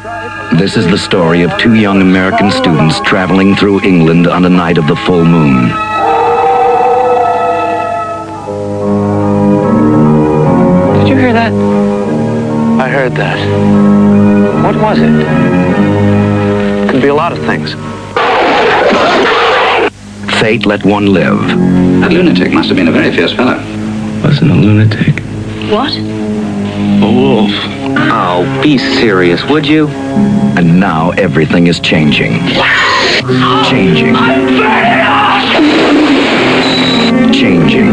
This is the story of two young American students traveling through England on a night of the full moon. Did you hear that? I heard that. What was it? Could be a lot of things. Fate let one live. That lunatic must have been a very fierce fellow. Wasn't a lunatic. What? A wolf. Oh, be serious, would you? And now everything is changing. Changing. Changing.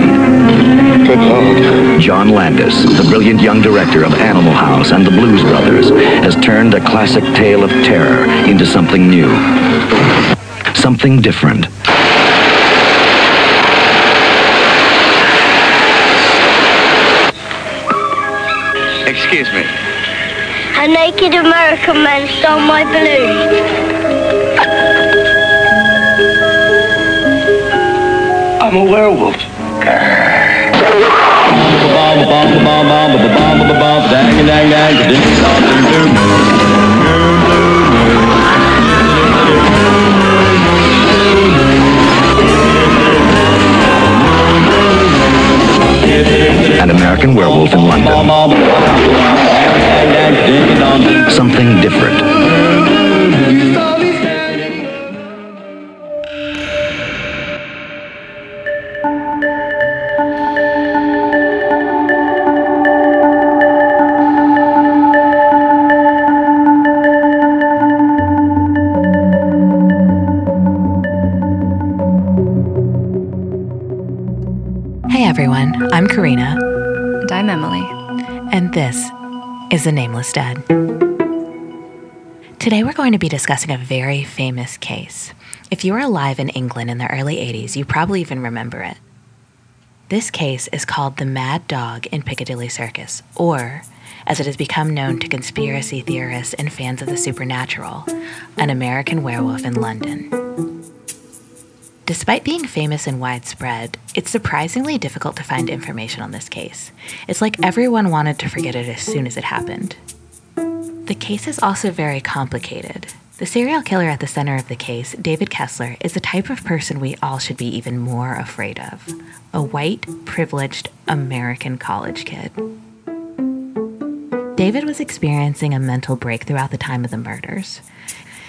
Good Lord. John Landis, the brilliant young director of Animal House and the Blues Brothers, has turned a classic tale of terror into something new. Something different. Excuse me. A naked American man stole my balloon. I'm a werewolf. An American werewolf in London. Something different. Hey everyone, I'm Karina, And I'm Emily. and this is The Nameless Dead. Today we're going to be discussing a very famous case. If you were alive in England in the early 80s, you probably even remember it. This case is called the Mad Dog in Piccadilly Circus, or, as it has become known to conspiracy theorists and fans of the supernatural, an American werewolf in London. Despite being famous and widespread, it's surprisingly difficult to find information on this case. It's like everyone wanted to forget it as soon as it happened. The case is also very complicated. The serial killer at the center of the case, David Kessler, is the type of person we all should be even more afraid of a white, privileged American college kid. David was experiencing a mental break throughout the time of the murders.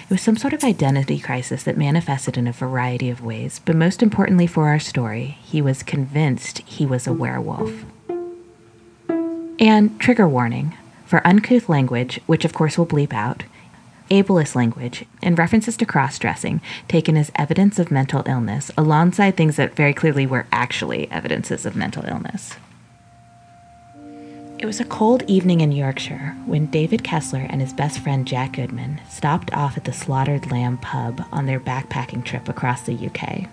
It was some sort of identity crisis that manifested in a variety of ways, but most importantly for our story, he was convinced he was a werewolf. And trigger warning for uncouth language, which of course we'll bleep out, ableist language, and references to cross dressing taken as evidence of mental illness alongside things that very clearly were actually evidences of mental illness. It was a cold evening in Yorkshire when David Kessler and his best friend Jack Goodman stopped off at the Slaughtered Lamb pub on their backpacking trip across the UK.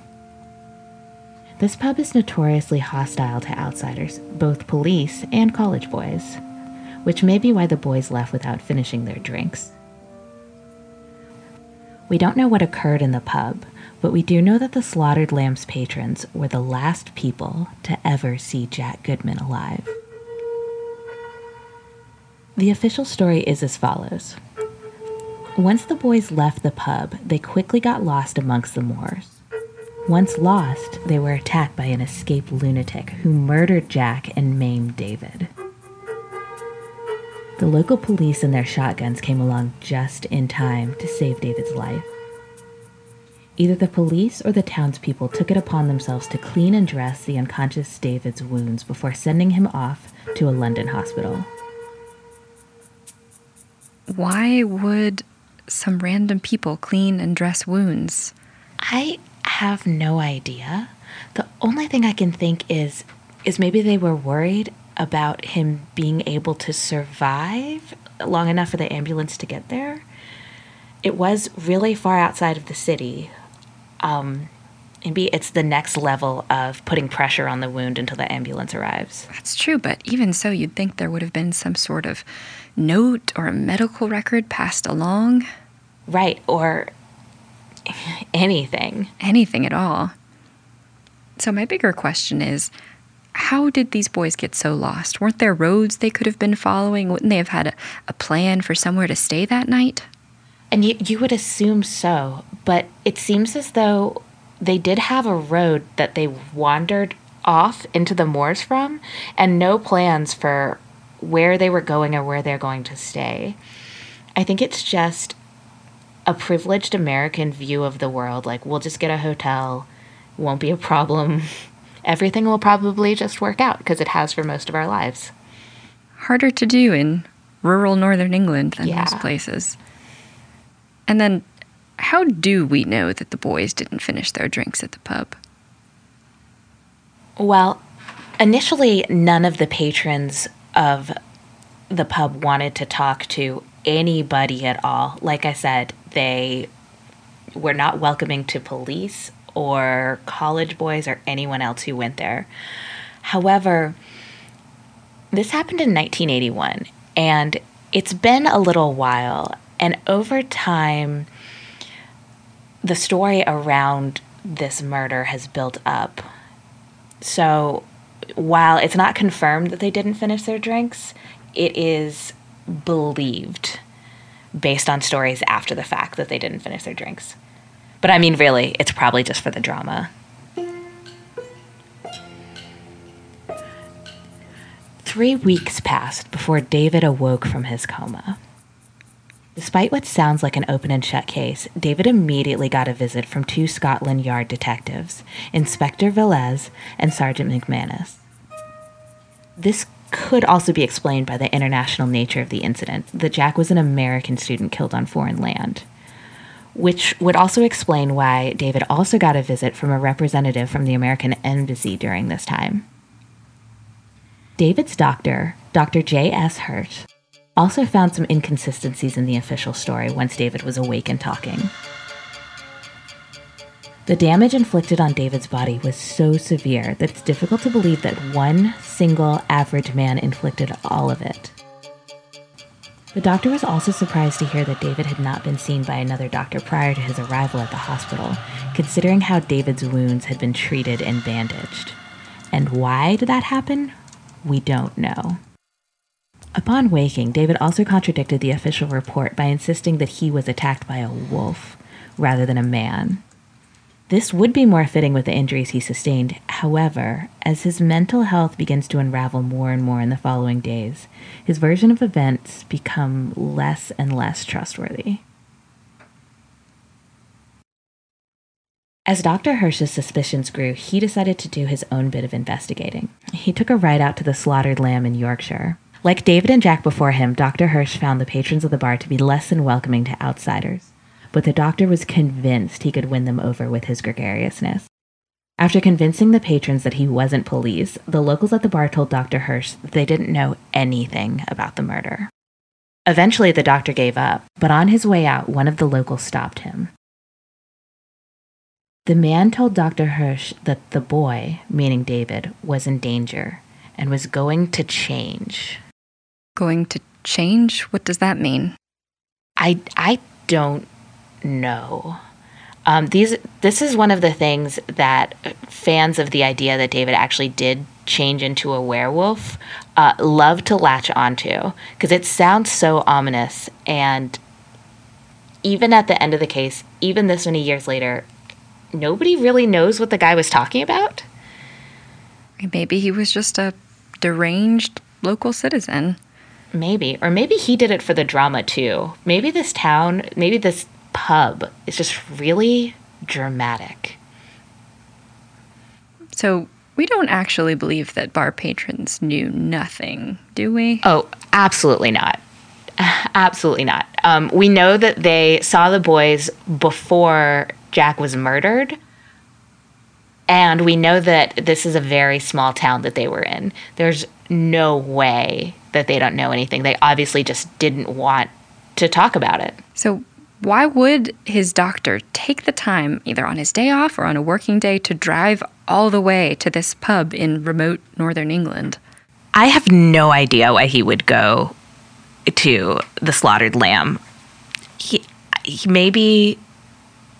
This pub is notoriously hostile to outsiders, both police and college boys, which may be why the boys left without finishing their drinks. We don't know what occurred in the pub, but we do know that the Slaughtered Lamb's patrons were the last people to ever see Jack Goodman alive. The official story is as follows. Once the boys left the pub, they quickly got lost amongst the moors. Once lost, they were attacked by an escaped lunatic who murdered Jack and maimed David. The local police and their shotguns came along just in time to save David's life. Either the police or the townspeople took it upon themselves to clean and dress the unconscious David's wounds before sending him off to a London hospital. Why would some random people clean and dress wounds? I have no idea. The only thing I can think is is maybe they were worried about him being able to survive long enough for the ambulance to get there. It was really far outside of the city. Um, maybe it's the next level of putting pressure on the wound until the ambulance arrives. That's true, but even so, you'd think there would have been some sort of note or a medical record passed along. Right, or anything. Anything at all. So, my bigger question is how did these boys get so lost? Weren't there roads they could have been following? Wouldn't they have had a, a plan for somewhere to stay that night? And you, you would assume so, but it seems as though they did have a road that they wandered off into the moors from, and no plans for where they were going or where they're going to stay. I think it's just a privileged American view of the world. Like, we'll just get a hotel, won't be a problem. Everything will probably just work out because it has for most of our lives. Harder to do in rural northern England than Yeah. most places. And then, how do we know that the boys didn't finish their drinks at the pub? Well, initially, none of the patrons of the pub wanted to talk to anybody at all. Like I said, they were not welcoming to police or college boys or anyone else who went there. However, this happened in 1981, and it's been a little while. And over time, the story around this murder has built up. So, while it's not confirmed that they didn't finish their drinks, it is believed based on stories after the fact that they didn't finish their drinks. But I mean, really, it's probably just for the drama. Three weeks passed before David awoke from his coma. Despite what sounds like an open and shut case, David immediately got a visit from two Scotland Yard detectives, Inspector Velez and Sergeant McManus. This could also be explained by the international nature of the incident, that Jack was an American student killed on foreign land, which would also explain why David also got a visit from a representative from the American Embassy during this time. David's doctor, Dr. J.S. Hirsch, also found some inconsistencies in the official story once David was awake and talking. The damage inflicted on David's body was so severe that it's difficult to believe that one single average man inflicted all of it. The doctor was also surprised to hear that David had not been seen by another doctor prior to his arrival at the hospital, considering how David's wounds had been treated and bandaged. And why did that happen? We don't know. Upon waking, David also contradicted the official report by insisting that he was attacked by a wolf rather than a man. This would be more fitting with the injuries he sustained. However, as his mental health begins to unravel more and more in the following days, his version of events become less and less trustworthy. As Dr. Hirsch's suspicions grew, he decided to do his own bit of investigating. He took a ride out to the slaughtered lamb in Yorkshire. Like David and Jack before him, Dr. Hirsch found the patrons of the bar to be less than welcoming to outsiders but the doctor was convinced he could win them over with his gregariousness. After convincing the patrons that he wasn't police, the locals at the bar told Dr. Hirsch that they didn't know anything about the murder. Eventually, the doctor gave up, but on his way out, one of the locals stopped him. The man told Dr. Hirsch that the boy, meaning David, was in danger and was going to change. Going to change? What does that mean? I, I don't know. Um, these this is one of the things that fans of the idea that David actually did change into a werewolf uh, love to latch onto because it sounds so ominous and even at the end of the case, even this many years later, nobody really knows what the guy was talking about. Maybe he was just a deranged local citizen. Maybe. Or maybe he did it for the drama too. Maybe this town, maybe this pub is just really dramatic. So we don't actually believe that bar patrons knew nothing, do we? Oh, absolutely not. Absolutely not. Um, we know that they saw the boys before Jack was murdered. And we know that this is a very small town that they were in. There's no way that they don't know anything. They obviously just didn't want to talk about it. So why would his doctor take the time, either on his day off or on a working day, to drive all the way to this pub in remote northern England? I have no idea why he would go to the slaughtered lamb. He, he maybe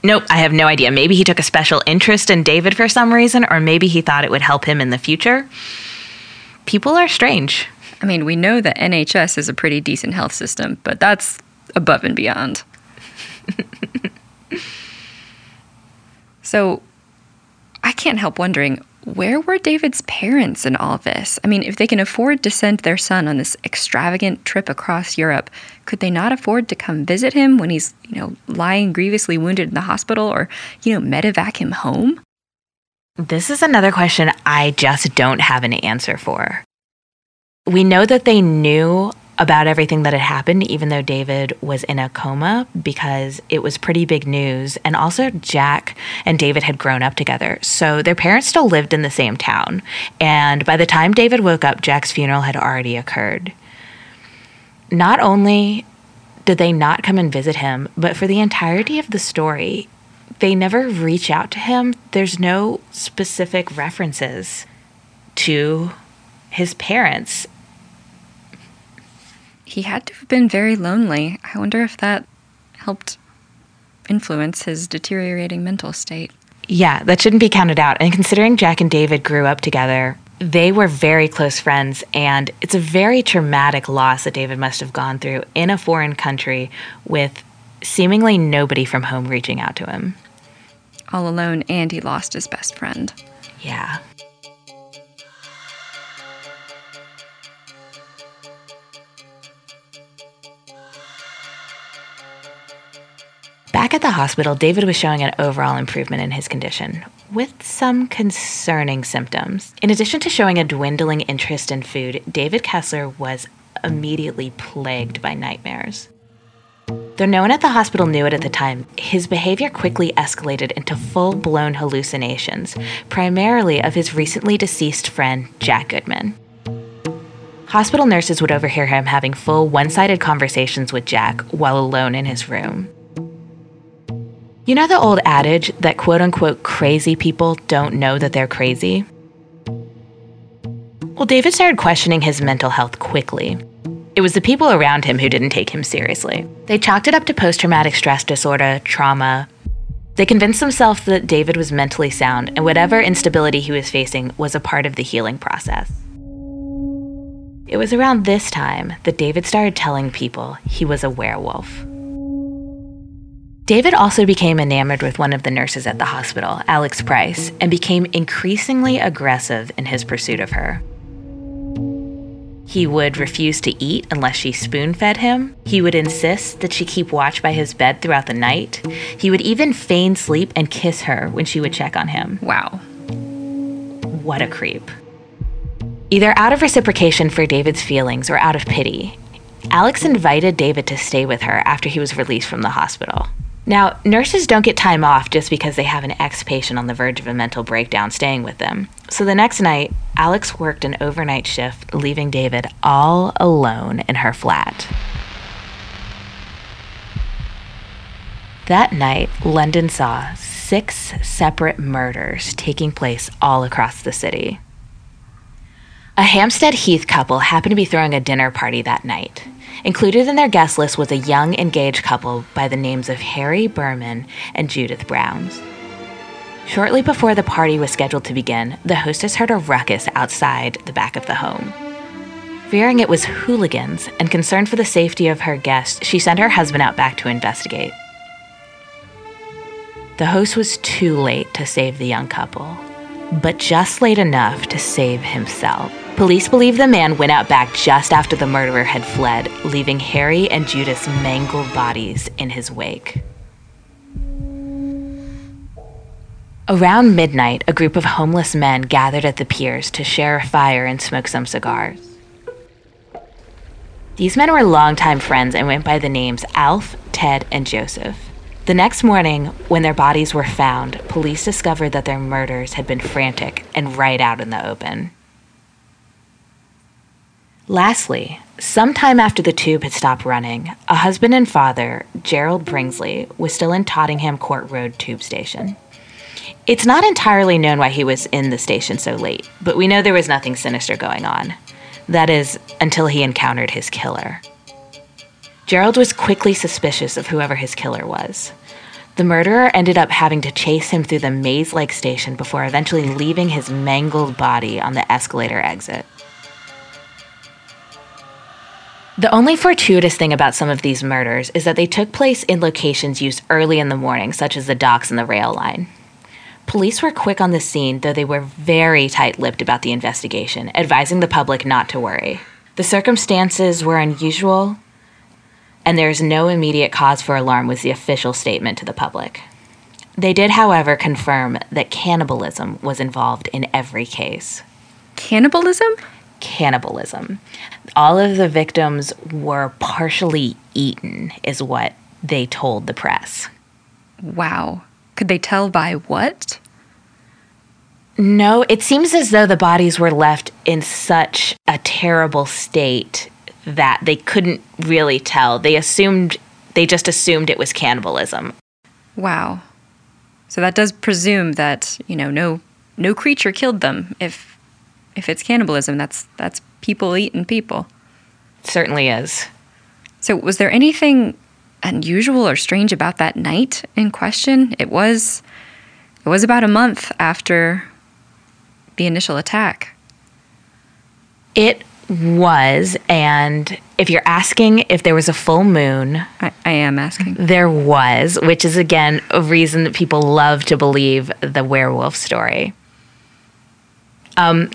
Nope, I have no idea. Maybe he took a special interest in David for some reason or maybe he thought it would help him in the future. People are strange. I mean, we know that NHS is a pretty decent health system, but that's above and beyond. so, I can't help wondering where were David's parents in all this? I mean, if they can afford to send their son on this extravagant trip across Europe, could they not afford to come visit him when he's, you know, lying grievously wounded in the hospital or, you know, medevac him home? This is another question I just don't have an answer for. We know that they knew about everything that had happened, even though David was in a coma, because it was pretty big news. And also, Jack and David had grown up together. So their parents still lived in the same town. And by the time David woke up, Jack's funeral had already occurred. Not only did they not come and visit him, but for the entirety of the story, they never reach out to him. There's no specific references to his parents he had to have been very lonely. I wonder if that helped influence his deteriorating mental state. Yeah, that shouldn't be counted out. And considering Jack and David grew up together, they were very close friends, and it's a very traumatic loss that David must have gone through in a foreign country with seemingly nobody from home reaching out to him. All alone, and he lost his best friend. Yeah. Back at the hospital, David was showing an overall improvement in his condition, with some concerning symptoms. In addition to showing a dwindling interest in food, David Kessler was immediately plagued by nightmares. Though no one at the hospital knew it at the time, his behavior quickly escalated into full blown hallucinations, primarily of his recently deceased friend, Jack Goodman. Hospital nurses would overhear him having full one sided conversations with Jack while alone in his room. You know the old adage that quote unquote crazy people don't know that they're crazy? Well, David started questioning his mental health quickly. It was the people around him who didn't take him seriously. They chalked it up to post traumatic stress disorder, trauma. They convinced themselves that David was mentally sound and whatever instability he was facing was a part of the healing process. It was around this time that David started telling people he was a werewolf. David also became enamored with one of the nurses at the hospital, Alex Price, and became increasingly aggressive in his pursuit of her. He would refuse to eat unless she spoon fed him. He would insist that she keep watch by his bed throughout the night. He would even feign sleep and kiss her when she would check on him. Wow. What a creep. Either out of reciprocation for David's feelings or out of pity, Alex invited David to stay with her after he was released from the hospital. Now, nurses don't get time off just because they have an ex patient on the verge of a mental breakdown staying with them. So the next night, Alex worked an overnight shift, leaving David all alone in her flat. That night, London saw six separate murders taking place all across the city. A Hampstead Heath couple happened to be throwing a dinner party that night. Included in their guest list was a young engaged couple by the names of Harry Berman and Judith Browns. Shortly before the party was scheduled to begin, the hostess heard a ruckus outside the back of the home. Fearing it was hooligans and concerned for the safety of her guests, she sent her husband out back to investigate. The host was too late to save the young couple, but just late enough to save himself. Police believe the man went out back just after the murderer had fled, leaving Harry and Judith's mangled bodies in his wake. Around midnight, a group of homeless men gathered at the piers to share a fire and smoke some cigars. These men were longtime friends and went by the names Alf, Ted, and Joseph. The next morning, when their bodies were found, police discovered that their murders had been frantic and right out in the open. Lastly, sometime after the tube had stopped running, a husband and father, Gerald Bringsley, was still in Tottenham Court Road tube station. It's not entirely known why he was in the station so late, but we know there was nothing sinister going on. That is, until he encountered his killer. Gerald was quickly suspicious of whoever his killer was. The murderer ended up having to chase him through the maze like station before eventually leaving his mangled body on the escalator exit. The only fortuitous thing about some of these murders is that they took place in locations used early in the morning, such as the docks and the rail line. Police were quick on the scene, though they were very tight lipped about the investigation, advising the public not to worry. The circumstances were unusual, and there is no immediate cause for alarm, was the official statement to the public. They did, however, confirm that cannibalism was involved in every case. Cannibalism? Cannibalism. All of the victims were partially eaten, is what they told the press. Wow. Could they tell by what? No, it seems as though the bodies were left in such a terrible state that they couldn't really tell. They assumed, they just assumed it was cannibalism. Wow. So that does presume that, you know, no no creature killed them. If if it's cannibalism, that's that's people eating people. It certainly is. So was there anything unusual or strange about that night in question? It was it was about a month after the initial attack. It was, and if you're asking if there was a full moon, I, I am asking. there was, which is again a reason that people love to believe the werewolf story. Um,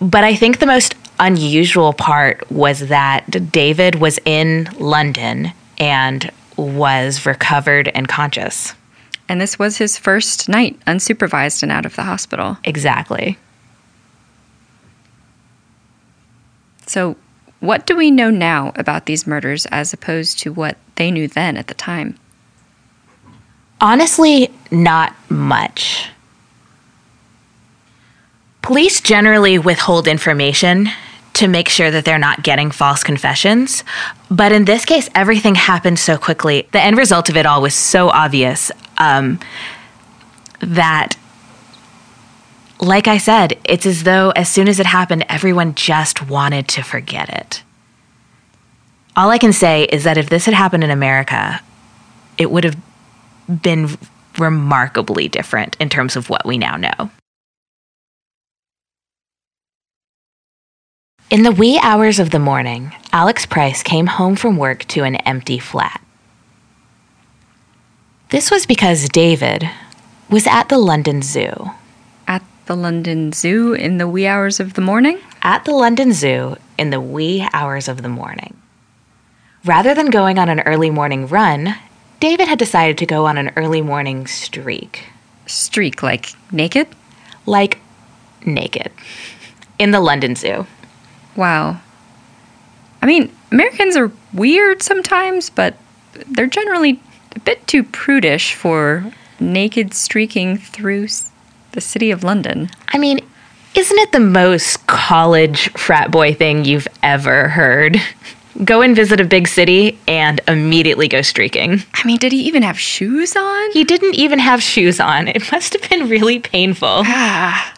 but I think the most unusual part was that David was in London and was recovered and conscious. And this was his first night unsupervised and out of the hospital. Exactly. So, what do we know now about these murders as opposed to what they knew then at the time? Honestly, not much. Police generally withhold information to make sure that they're not getting false confessions. But in this case, everything happened so quickly. The end result of it all was so obvious um, that, like I said, it's as though as soon as it happened, everyone just wanted to forget it. All I can say is that if this had happened in America, it would have been remarkably different in terms of what we now know. In the wee hours of the morning, Alex Price came home from work to an empty flat. This was because David was at the London Zoo. At the London Zoo in the wee hours of the morning? At the London Zoo in the wee hours of the morning. Rather than going on an early morning run, David had decided to go on an early morning streak. Streak, like naked? Like naked. In the London Zoo. Wow. I mean, Americans are weird sometimes, but they're generally a bit too prudish for naked streaking through the city of London. I mean, isn't it the most college frat boy thing you've ever heard? Go and visit a big city and immediately go streaking. I mean, did he even have shoes on? He didn't even have shoes on. It must have been really painful. Ah.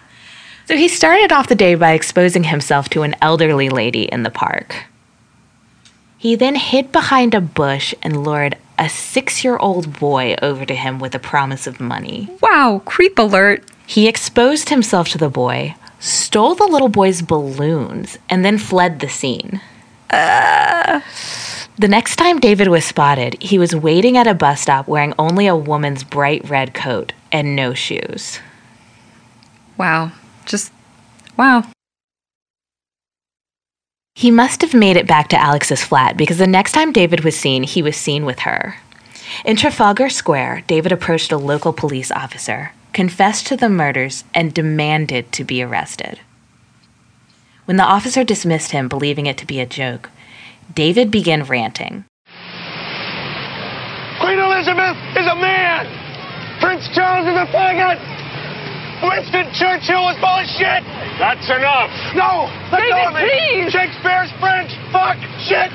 So he started off the day by exposing himself to an elderly lady in the park. He then hid behind a bush and lured a six year old boy over to him with a promise of money. Wow, creep alert. He exposed himself to the boy, stole the little boy's balloons, and then fled the scene. Uh. The next time David was spotted, he was waiting at a bus stop wearing only a woman's bright red coat and no shoes. Wow. Just, wow. He must have made it back to Alex's flat because the next time David was seen, he was seen with her. In Trafalgar Square, David approached a local police officer, confessed to the murders, and demanded to be arrested. When the officer dismissed him, believing it to be a joke, David began ranting. Queen Elizabeth is a man. Prince Charles is a faggot. Winston Churchill was full of shit. That's enough. No, let go of me. please. Shakespeare's French. Fuck. Shit.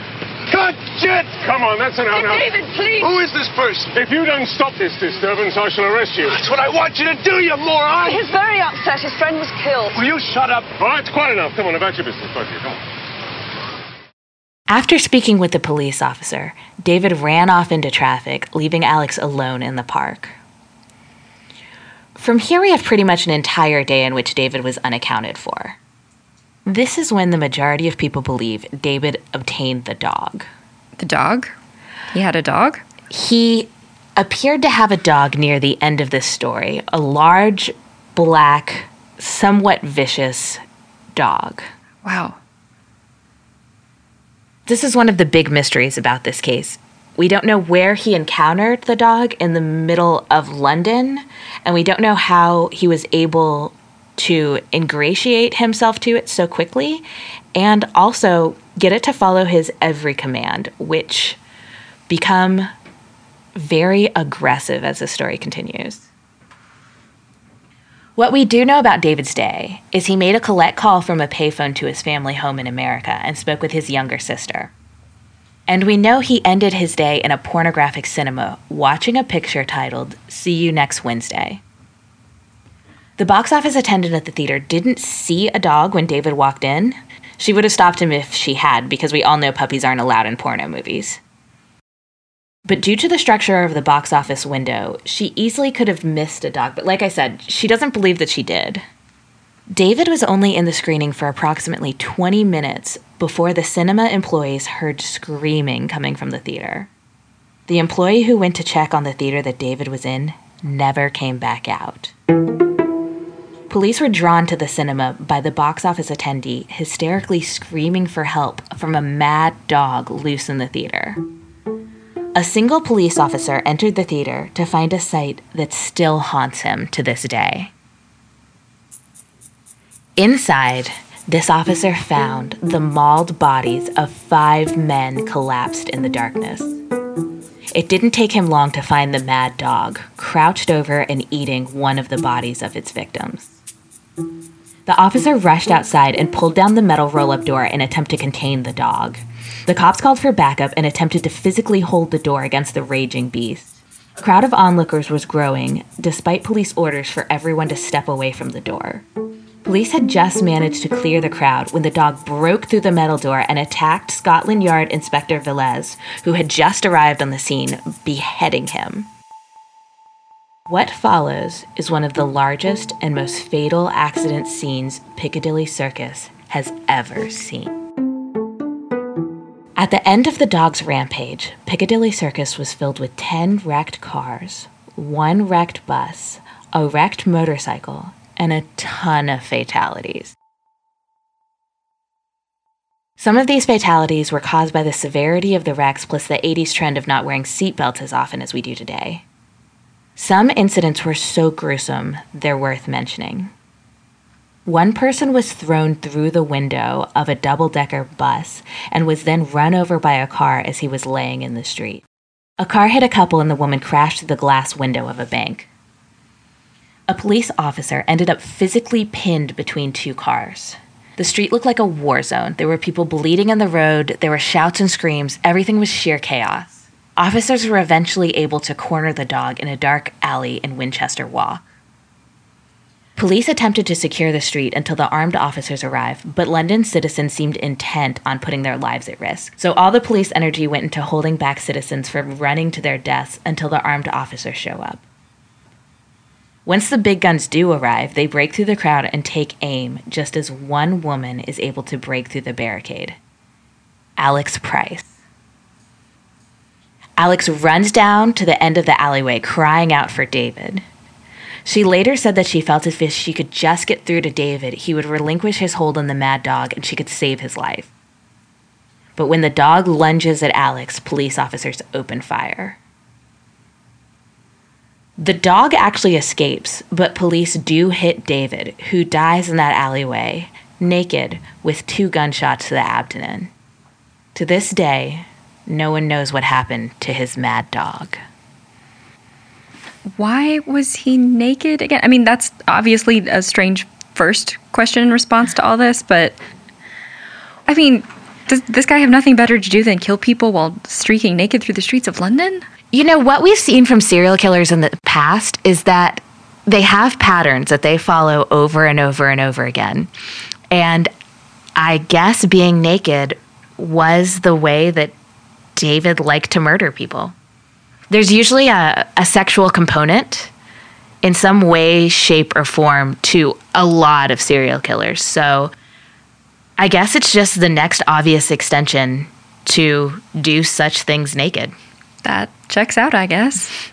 Cut. Shit. Come on, that's enough now. David, please. Who is this person? If you don't stop this disturbance, I shall arrest you. That's what I want you to do, you moron. He's very upset. His friend was killed. Will you shut up? All right, it's quite enough. Come on, about your business, both of you. Come on. After speaking with the police officer, David ran off into traffic, leaving Alex alone in the park. From here, we have pretty much an entire day in which David was unaccounted for. This is when the majority of people believe David obtained the dog. The dog? He had a dog? He appeared to have a dog near the end of this story a large, black, somewhat vicious dog. Wow. This is one of the big mysteries about this case. We don't know where he encountered the dog in the middle of London, and we don't know how he was able to ingratiate himself to it so quickly and also get it to follow his every command, which become very aggressive as the story continues. What we do know about David's day is he made a collect call from a payphone to his family home in America and spoke with his younger sister. And we know he ended his day in a pornographic cinema watching a picture titled See You Next Wednesday. The box office attendant at the theater didn't see a dog when David walked in. She would have stopped him if she had, because we all know puppies aren't allowed in porno movies. But due to the structure of the box office window, she easily could have missed a dog. But like I said, she doesn't believe that she did. David was only in the screening for approximately 20 minutes before the cinema employees heard screaming coming from the theater. The employee who went to check on the theater that David was in never came back out. Police were drawn to the cinema by the box office attendee hysterically screaming for help from a mad dog loose in the theater. A single police officer entered the theater to find a sight that still haunts him to this day. Inside, this officer found the mauled bodies of five men collapsed in the darkness. It didn't take him long to find the mad dog, crouched over and eating one of the bodies of its victims. The officer rushed outside and pulled down the metal roll up door in attempt to contain the dog. The cops called for backup and attempted to physically hold the door against the raging beast. A crowd of onlookers was growing, despite police orders for everyone to step away from the door. Police had just managed to clear the crowd when the dog broke through the metal door and attacked Scotland Yard Inspector Velez, who had just arrived on the scene, beheading him. What follows is one of the largest and most fatal accident scenes Piccadilly Circus has ever seen. At the end of the dog's rampage, Piccadilly Circus was filled with 10 wrecked cars, one wrecked bus, a wrecked motorcycle, and a ton of fatalities. Some of these fatalities were caused by the severity of the wrecks plus the 80s trend of not wearing seatbelts as often as we do today. Some incidents were so gruesome, they're worth mentioning. One person was thrown through the window of a double decker bus and was then run over by a car as he was laying in the street. A car hit a couple and the woman crashed through the glass window of a bank. A police officer ended up physically pinned between two cars. The street looked like a war zone. There were people bleeding in the road, there were shouts and screams, everything was sheer chaos. Officers were eventually able to corner the dog in a dark alley in Winchester Walk. Police attempted to secure the street until the armed officers arrived, but London citizens seemed intent on putting their lives at risk. So all the police energy went into holding back citizens from running to their deaths until the armed officers show up. Once the big guns do arrive, they break through the crowd and take aim, just as one woman is able to break through the barricade Alex Price. Alex runs down to the end of the alleyway, crying out for David. She later said that she felt if she could just get through to David, he would relinquish his hold on the mad dog and she could save his life. But when the dog lunges at Alex, police officers open fire. The dog actually escapes, but police do hit David, who dies in that alleyway, naked, with two gunshots to the abdomen. To this day, no one knows what happened to his mad dog why was he naked again? I mean, that's obviously a strange first question in response to all this, but I mean, does this guy have nothing better to do than kill people while streaking naked through the streets of London? You know, what we've seen from serial killers in the past is that they have patterns that they follow over and over and over again. And I guess being naked was the way that David liked to murder people there's usually a, a sexual component in some way, shape, or form to a lot of serial killers. So I guess it's just the next obvious extension to do such things naked. That checks out, I guess.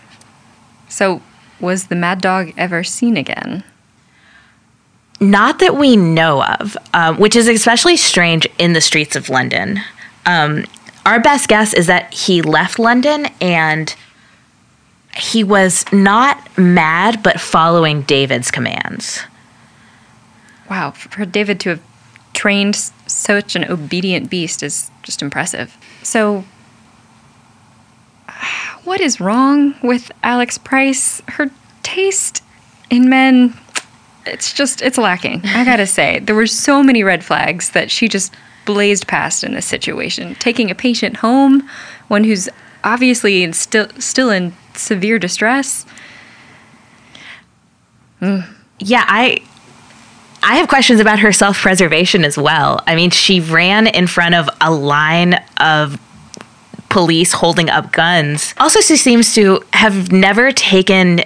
So, was the mad dog ever seen again? Not that we know of, um, which is especially strange in the streets of London. Um, our best guess is that he left London and he was not mad, but following David's commands. Wow, for David to have trained such an obedient beast is just impressive. So, what is wrong with Alex Price? Her taste in men, it's just, it's lacking. I gotta say, there were so many red flags that she just blazed past in this situation. Taking a patient home, one who's obviously in still, still in severe distress. Mm. Yeah, I I have questions about her self-preservation as well. I mean, she ran in front of a line of police holding up guns. Also, she seems to have never taken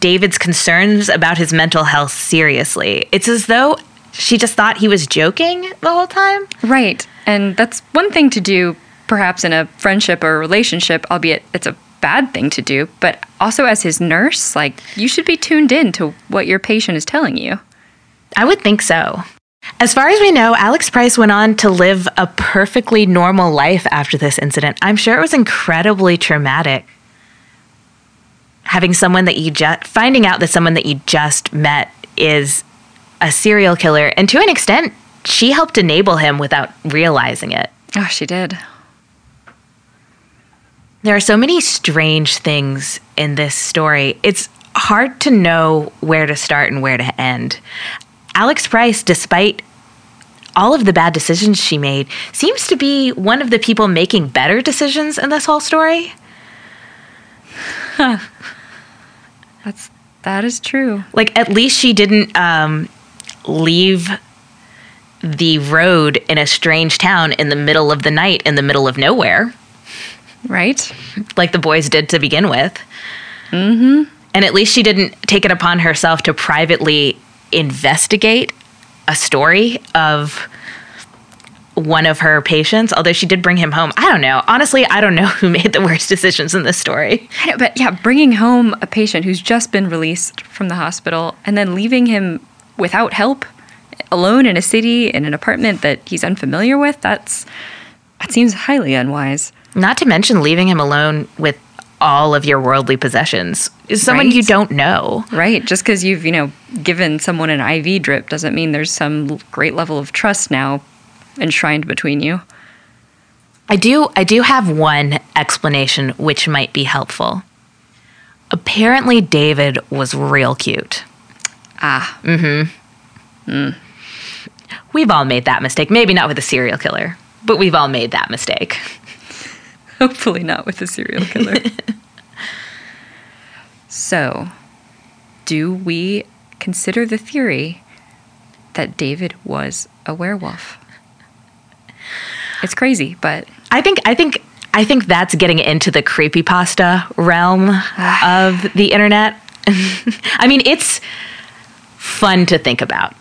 David's concerns about his mental health seriously. It's as though she just thought he was joking the whole time. Right. And that's one thing to do, perhaps in a friendship or relationship, albeit it's a bad thing to do. But also, as his nurse, like, you should be tuned in to what your patient is telling you. I would think so. As far as we know, Alex Price went on to live a perfectly normal life after this incident. I'm sure it was incredibly traumatic. Having someone that you just, finding out that someone that you just met is a serial killer, and to an extent, she helped enable him without realizing it. Oh, she did. There are so many strange things in this story. It's hard to know where to start and where to end. Alex Price, despite all of the bad decisions she made, seems to be one of the people making better decisions in this whole story. That's that is true. Like, at least she didn't um, leave the road in a strange town in the middle of the night, in the middle of nowhere. Right? like the boys did to begin with. Mm-hmm. And at least she didn't take it upon herself to privately investigate a story of one of her patients, although she did bring him home. I don't know. Honestly, I don't know who made the worst decisions in this story. I know, but yeah, bringing home a patient who's just been released from the hospital and then leaving him without help, alone in a city in an apartment that he's unfamiliar with, that's that seems highly unwise. Not to mention leaving him alone with all of your worldly possessions is someone Right. you don't know. Right. Just because you've, you know, given someone an IV drip doesn't mean there's some great level of trust now enshrined between you. I do I do have one explanation which might be helpful. Apparently David was real cute. Ah, Mm hmm. Mm. We've all made that mistake. Maybe not with a serial killer, but we've all made that mistake. Hopefully not with a serial killer. so, do we consider the theory that David was a werewolf? It's crazy, but I think I think I think that's getting into the creepypasta realm of the internet. I mean, it's fun to think about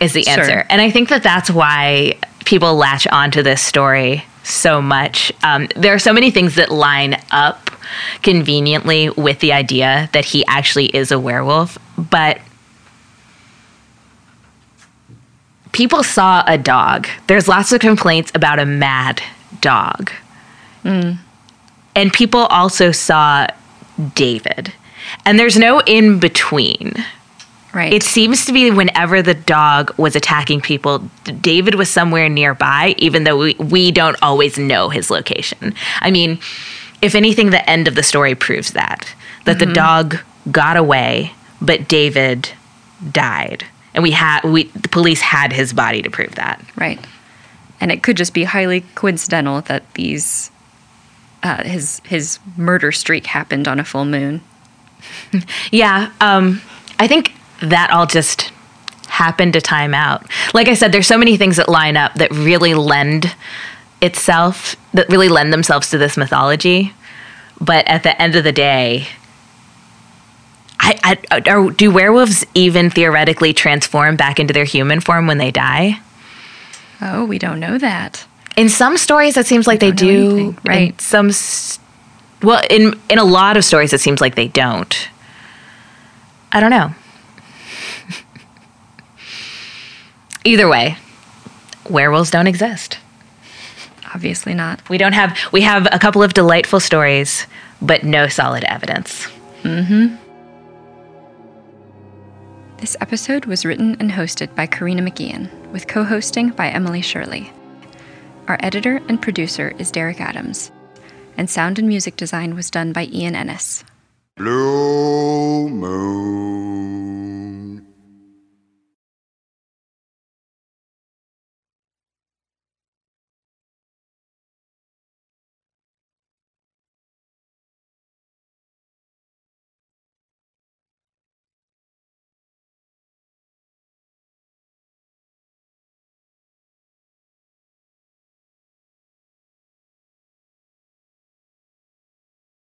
is the Sure. answer. And I think that that's why people latch onto this story so much. Um, there are so many things that line up conveniently with the idea that he actually is a werewolf, but people saw a dog. There's lots of complaints about a mad dog. And people also saw David. And there's no in between. Right. It seems to be whenever the dog was attacking people, David was somewhere nearby, even though we, we don't always know his location. I mean, if anything, the end of the story proves that that the dog got away, but David died, and we had we the police had his body to prove that. Right. And it could just be highly coincidental that these uh, his his murder streak happened on a full moon. Yeah, um, I think that all just happened to time out. Like I said, there's so many things that line up that really lend itself, that really lend themselves to this mythology. But at the end of the day, I, I are, do werewolves even theoretically transform back into their human form when they die? Oh, we don't know that. In some stories, it seems like they know anything, In right. some, well, in in a lot of stories, it seems like they don't. I don't know. Either way, werewolves don't exist. Obviously not. We don't have. We have a couple of delightful stories, but no solid evidence. Mm-hmm. This episode was written and hosted by Karina McGeehan, with co hosting by Emily Shirley. Our editor and producer is Derek Adams, and sound and music design was done by Ian Ennis. Blue moon.